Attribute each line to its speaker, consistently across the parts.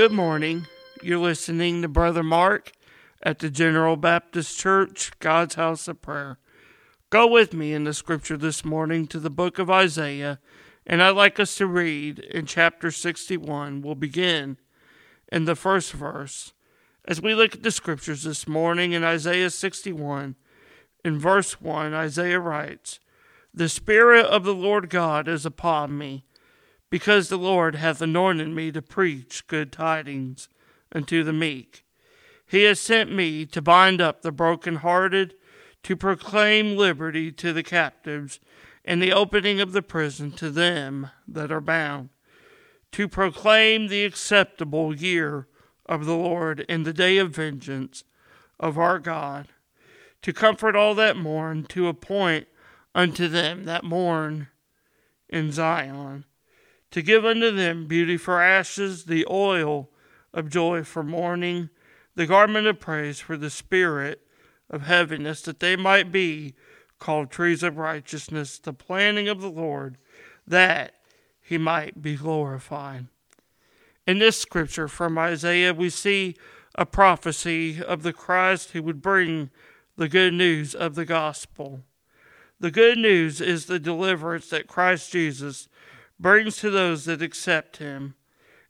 Speaker 1: Good morning. You're listening to Brother Mark at the General Baptist Church, God's House of Prayer. Go with me in the scripture this morning to the book of Isaiah, and I'd like us to read in chapter 61. We'll begin in the first verse. As we look at the scriptures this morning in Isaiah 61, in verse 1, Isaiah writes, The Spirit of the Lord God is upon me because the Lord hath anointed me to preach good tidings unto the meek. He has sent me to bind up the brokenhearted, to proclaim liberty to the captives, and the opening of the prison to them that are bound, to proclaim the acceptable year of the Lord and the day of vengeance of our God, to comfort all that mourn, to appoint unto them that mourn in Zion to give unto them beauty for ashes, the oil of joy for mourning, the garment of praise for the spirit of heaviness, that they might be called trees of righteousness, the planting of the Lord, that he might be glorified. In this scripture from Isaiah, we see a prophecy of the Christ who would bring the good news of the gospel. The good news is the deliverance that Christ Jesus brings to those that accept him.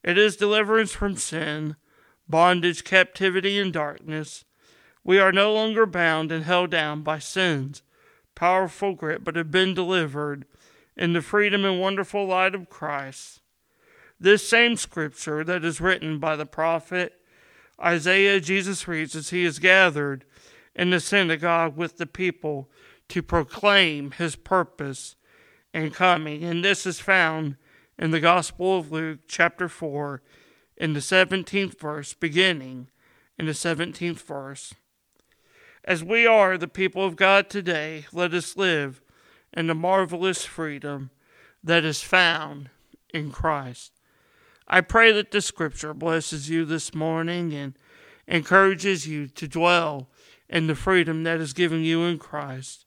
Speaker 1: It is deliverance from sin, bondage, captivity, and darkness. We are no longer bound and held down by sin's powerful grip, but have been delivered in the freedom and wonderful light of Christ. This same scripture that is written by the prophet Isaiah, Jesus reads as he is gathered in the synagogue with the people to proclaim his purpose and coming. And this is found in the Gospel of Luke, chapter 4, in the 17th verse, beginning in the 17th verse. As we are the people of God today, let us live in the marvelous freedom that is found in Christ. I pray that the scripture blesses you this morning and encourages you to dwell in the freedom that is given you in Christ.